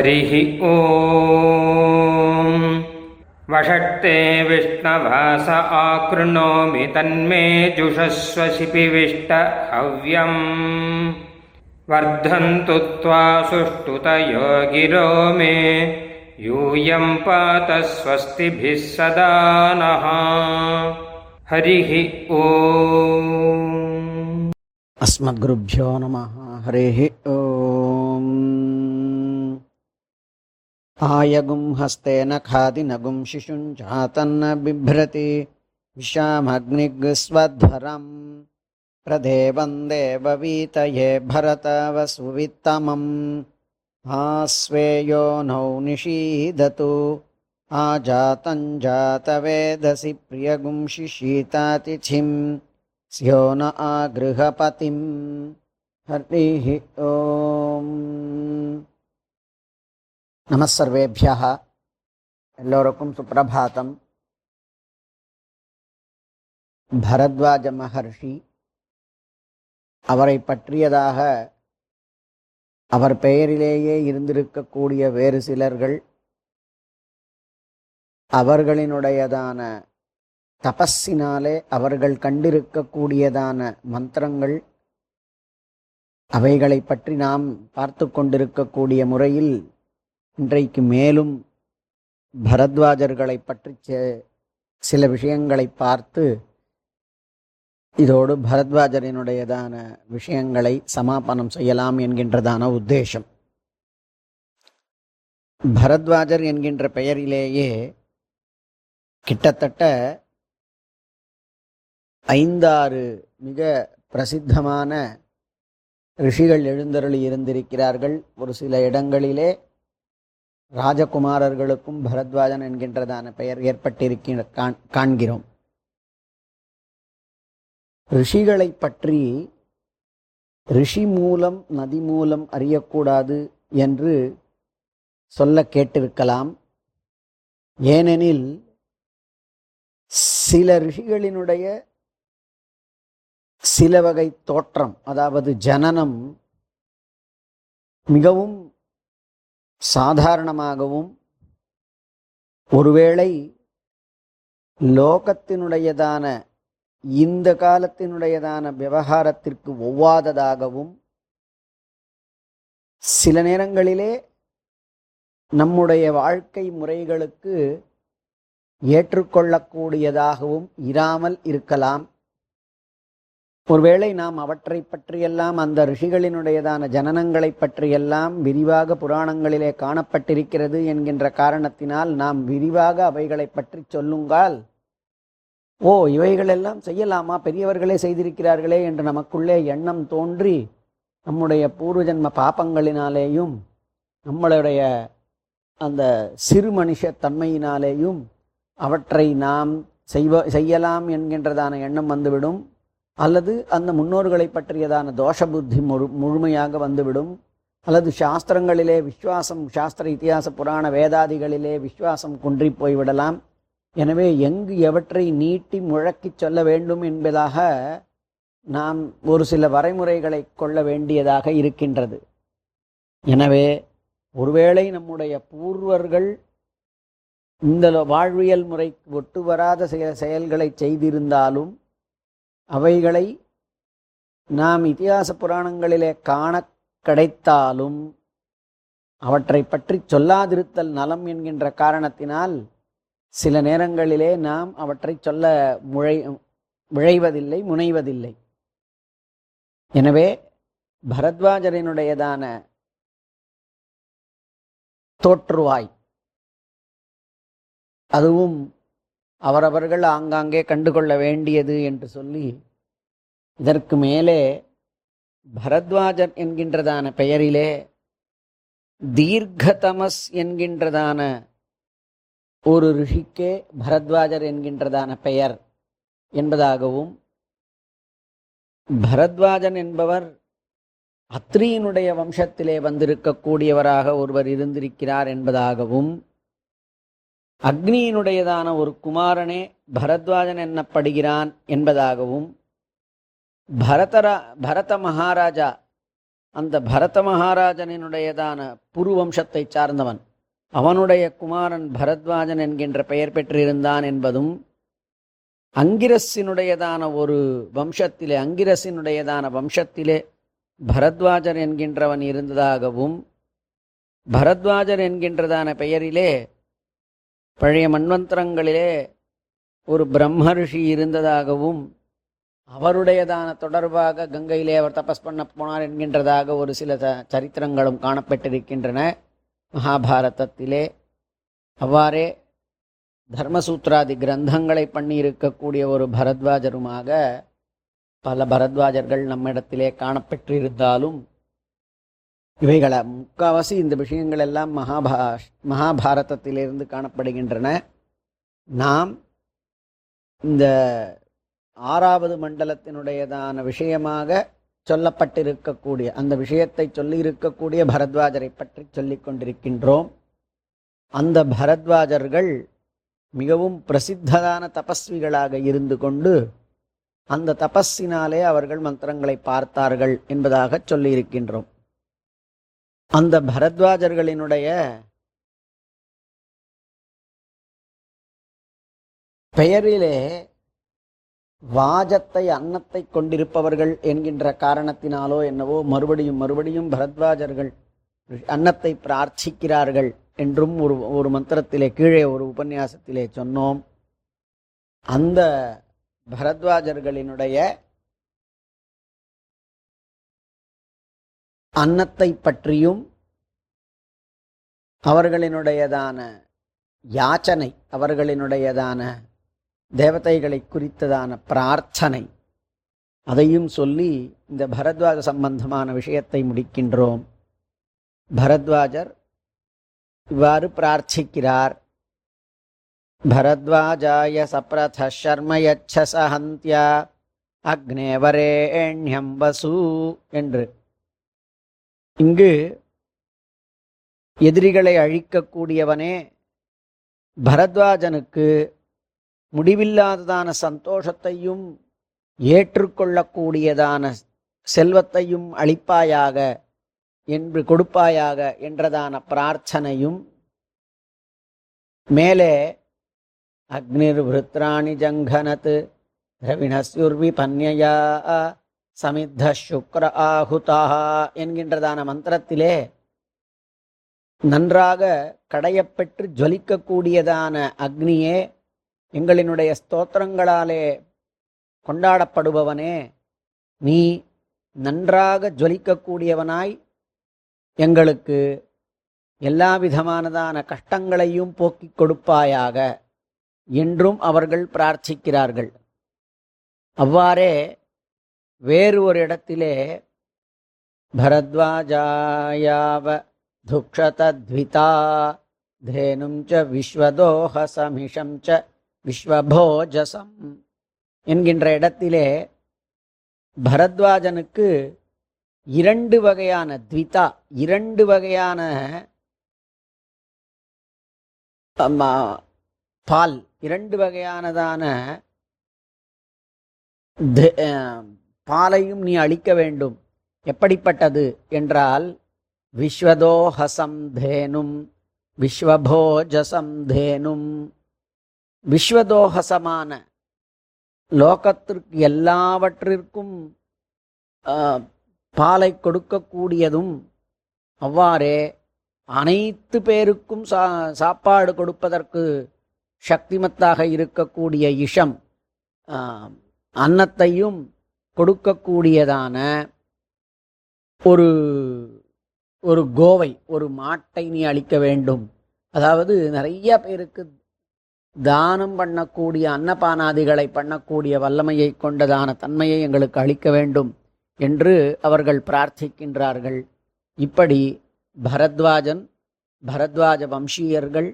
हरिः ॐ वषट्ते विष्णवास आकृणोमि तन्मे जुषस्व शिपिविष्ट हव्यम्। वर्धन्तु त्वा सुष्ठुतयो गिरो मे। यूयं पात स्वस्तिभिः सदा नः। हरिः ॐ अस्मद्गुरुभ्यो नमः। हरिः ॐ आयगुं हस्तेन खादिनगुं शिशुञ्चातन्न बिभ्रति। विशामग्निग्स्वध्वरम् प्रदेवं देववीतये भरतवसुवित्तमम्। आस्वेयो नौ निषीदतु। आजातं जातवेदसि प्रियगुं शिशीतातिथिम्। स्यो न आगृहपतिं हरिः ॐ நம எல்லோருக்கும் சுப்பிரபாதம் பரத்வாஜ மகர்ஷி அவரை பற்றியதாக அவர் பெயரிலேயே இருந்திருக்கக்கூடிய வேறு சிலர்கள் அவர்களினுடையதான தபஸினாலே அவர்கள் கண்டிருக்கக்கூடியதான மந்திரங்கள் அவைகளை பற்றி நாம் பார்த்து கொண்டிருக்கக்கூடிய முறையில் இன்றைக்கு மேலும் பரத்வாஜர்களை பற்றி செ- சில விஷயங்களை பார்த்து இதோடு பரத்வாஜரினுடையதான விஷயங்களை சமாபனம் செய்யலாம் என்கின்றதான உத்தேசம். பரத்வாஜர் என்கின்ற பெயரிலேயே கிட்டத்தட்ட ஐந்தாறு மிக பிரசித்தமான ரிஷிகள் எழுந்தருளி இருந்திருக்கிறார்கள். ஒரு சில இடங்களிலே ராஜகுமாரர்களுக்கும் பரத்வாஜன் என்கின்றதான பெயர் ஏற்பட்டிருக்க காண்- காண்கிறோம். ரிஷிகளை பற்றி ரிஷி மூலம் நதி மூலம் அறியக்கூடாது என்று சொல்ல கேட்டிருக்கலாம். ஏனெனில் சில ரிஷிகளினுடைய சில வகை தோற்றம் அதாவது ஜனனம் மிகவும் சாதாரணமாகவும் ஒருவேளை லோகத்தினுடையதான இந்த காலத்தினுடையதான விவகாரத்திற்கு ஒவ்வாததாகவும் சில நேரங்களிலே நம்முடைய வாழ்க்கை முறைகளுக்கு ஏற்றுக்கொள்ளக்கூடியதாகவும் இராமல் இருக்கலாம். ஒருவேளை நாம் அவற்றை பற்றியெல்லாம் அந்த ரிஷிகளினுடையதான ஜனனங்களை பற்றியெல்லாம் விரிவாக புராணங்களிலே காணப்பட்டிருக்கிறது என்கின்ற காரணத்தினால் நாம் விரிவாக அவைகளை பற்றி சொல்லுங்கள் ஓ இவைகளெல்லாம் செய்யலாமா? பெரியவர்களே செய்திருக்கிறார்களே என்று நமக்குள்ளே எண்ணம் தோன்றி நம்முடைய பூர்வஜன்ம பாப்பங்களினாலேயும் நம்மளுடைய அந்த சிறு மனுஷ தன்மையினாலேயும் அவற்றை நாம் செய்வ செய்யலாம் என்கின்றதான எண்ணம் வந்துவிடும். அல்லது அந்த முன்னோர்களை பற்றியதான தோஷ புத்தி முழு முழுமையாக வந்துவிடும். அல்லது சாஸ்திரங்களிலே விஸ்வாசம் சாஸ்திர இத்தியாச புராண வேதாதிகளிலே விஸ்வாசம் குன்றி போய்விடலாம். எனவே எங்கு எவற்றை நீட்டி முழக்கிச் சொல்ல வேண்டும் என்பதாக நாம் ஒரு சில வரைமுறைகளை கொள்ள வேண்டியதாக இருக்கின்றது. எனவே ஒருவேளை நம்முடைய பூர்வர்கள் இந்த வாழ்வியல் முறைக்கு ஒட்டு வராத சில செயல்களை செய்திருந்தாலும் அவைகளை நாம் இதிகாச புராணங்களிலே காண கிடைத்தாலும் அவற்றை பற்றி சொல்லாதிருத்தல் நலம் என்கின்ற காரணத்தினால் சில நேரங்களிலே நாம் அவற்றை சொல்ல முழை விழைவதில்லை முனைவதில்லை. எனவே பரத்வாஜரினுடையதான தோற்றுவாய் அதுவும் அவரவர்கள் ஆங்காங்கே கண்டுகொள்ள வேண்டியது என்று சொல்லி இதற்கு மேலே பரத்வாஜர் என்கின்றதான பெயரிலே தீர்க்கதமஸ் என்கின்றதான ஒரு ரிஷிக்கே பரத்வாஜர் என்கின்றதான பெயர் என்பதாகவும் பரத்வாஜன் என்பவர் அத்ரியினுடைய வம்சத்திலே வந்திருக்கக்கூடியவராக ஒருவர் இருந்திருக்கிறார் என்பதாகவும் அக்னியினுடையதான ஒரு குமாரனே பரத்வாஜன் என்னப்படுகிறான் என்பதாகவும் பரதரா பரத மகாராஜா அந்த பரத மகாராஜனினுடையதான புருவம்சத்தை சார்ந்தவன் அவனுடைய குமாரன் பரத்வாஜன் என்கின்ற பெயர் பெற்றிருந்தான் என்பதும் அங்கிரஸினுடையதான ஒரு வம்சத்திலே அங்கிரஸினுடையதான வம்சத்திலே பரத்வாஜர் என்கின்றவன் இருந்ததாகவும் பரத்வாஜர் என்கின்றதான பெயரிலே பழைய மன்வந்தரங்களிலே ஒரு பிரம்மரிஷி இருந்ததாகவும் அவருடையதான தொடர்பாக கங்கையிலே அவர் தபஸ் பண்ண போனார் என்கின்றதாக ஒரு சில த சரித்திரங்களும் காணப்பட்டிருக்கின்றன. மகாபாரதத்திலே அவ்வாறே தர்மசூத்ராதி கிரந்தங்களை பண்ணியிருக்கக்கூடிய ஒரு பரத்வாஜருமாக பல பரத்வாஜர்கள் நம்மிடத்திலே காணப்பெற்றிருந்தாலும் இவைகளை முக்காவாசி இந்த விஷயங்கள் எல்லாம் மகாபாஷ் மகாபாரதத்திலிருந்து காணப்படுகின்றன. நாம் இந்த ஆறாவது மண்டலத்தினுடையதான விஷயமாக சொல்லப்பட்டிருக்கக்கூடிய அந்த விஷயத்தை சொல்லியிருக்கக்கூடிய பரத்வாஜரை பற்றி சொல்லிக் கொண்டிருக்கின்றோம். அந்த பரத்வாஜர்கள் மிகவும் பிரசித்ததான தபஸ்விகளாக இருந்து கொண்டு அந்த தபஸினாலே அவர்கள் மந்திரங்களை பார்த்தார்கள் என்பதாக சொல்லியிருக்கின்றோம். அந்த பரத்வாஜர்களினுடைய பெயரிலே வாஜத்தை அன்னத்தை கொண்டிருப்பவர்கள் என்கின்ற காரணத்தினாலோ என்னவோ மறுபடியும் மறுபடியும் பரத்வாஜர்கள் அன்னத்தை பிரார்த்திக்கிறார்கள் என்றும் ஒரு ஒரு மந்திரத்திலே கீழே ஒரு உபன்யாசத்திலே சொன்னோம். அந்த பரத்வாஜர்களினுடைய அன்னத்தை பற்றியும் அவர்களினுடையதான யாச்சனை அவர்களினுடையதான தேவதைகளை குறித்ததான பிரார்த்தனை அதையும் சொல்லி இந்த பரத்வாஜ சம்பந்தமான விஷயத்தை முடிக்கின்றோம். பரத்வாஜர் இவ்வாறு பிரார்த்திக்கிறார். பரத்வாஜாய சப்ரத சர்மயச்ச சஹந்தியா அக்னேவரேண்யம் வசு என்று. இங்கு எதிரிகளை அழிக்கக்கூடியவனே பரத்வாஜனுக்கு முடிவில்லாததான சந்தோஷத்தையும் ஏற்றுக்கொள்ளக்கூடியதான செல்வத்தையும் அளிப்பாயாக என்று கொடுப்பாயாக என்றதான பிரார்த்தனையும் மேலே அக்னிர் விருத்ராணி ஜங்கனத்து ரவிணஸ்யுர்வி பன்யயா சமித்த சுக்ர ஆகுதாக என்கின்றதான மந்திரத்திலே நன்றாக கடையப்பெற்று ஜொலிக்கக்கூடியதான அக்னியே எங்களினுடைய ஸ்தோத்திரங்களாலே கொண்டாடப்படுபவனே நீ நன்றாக ஜொலிக்கக்கூடியவனாய் எங்களுக்கு எல்லா விதமானதான கஷ்டங்களையும் போக்கிக் கொடுப்பாயாக என்றும் அவர்கள் பிரார்த்திக்கிறார்கள். அவ்வாறே வேறு ஒரு இடத்திலே பரத்வாஜாயாவ துக்ஷதத்விதா தேனும் ச விஸ்வதோஹசமிஷம் ச விஸ்வபோஜசம் என்கின்ற இடத்திலே பரத்வாஜனுக்கு இரண்டு வகையான த்விதா இரண்டு வகையான பால் இரண்டு வகையானதான தி- பாலையும் நீ அழிக்க வேண்டும். எப்படிப்பட்டது என்றால் விஸ்வதோஹசம் தேனும் விஸ்வபோஜசம் தேனும். விஸ்வதோஹசமான லோகத்திற்கு எல்லாவற்றிற்கும் பாலை கொடுக்கக்கூடியதும் அவ்வாறே அனைத்து பேருக்கும் சா சாப்பாடு கொடுப்பதற்கு சக்திமத்தாக இருக்கக்கூடிய இஷம் அன்னத்தையும் கொடுக்கக்கூடியதான ஒரு ஒரு கோவை ஒரு மாட்டை நீ அளிக்க வேண்டும். அதாவது நிறைய பேருக்கு தானம் பண்ணக்கூடிய அன்னபானாதிகளை பண்ணக்கூடிய வல்லமையை கொண்டதான தன்மையை எங்களுக்கு அளிக்க வேண்டும் என்று அவர்கள் பிரார்த்திக்கின்றார்கள். இப்படி பரத்வாஜன் பரத்வாஜ வம்சீயர்கள்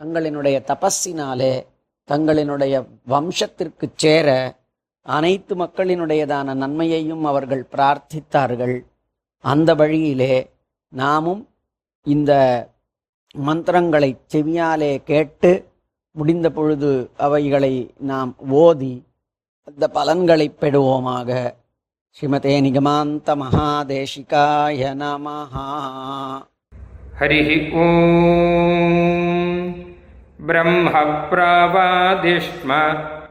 தங்களினுடைய தபஸினாலே தங்களினுடைய வம்சத்திற்கு சேர அனைத்து மக்களினுடையதான நன்மையையும் அவர்கள் பிரார்த்தித்தார்கள். அந்த வழியிலே நாமும் இந்த மந்திரங்களை செவியாலே கேட்டு முடிந்த பொழுது அவைகளை நாம் ஓதி அந்த பலன்களை பெறுவோமாக. ஸ்ரீமதே நிகமாந்த மகாதேசிகாய நமஹா. ஹரி ஓம். பிரம்ம பிரவாதிஷ்ம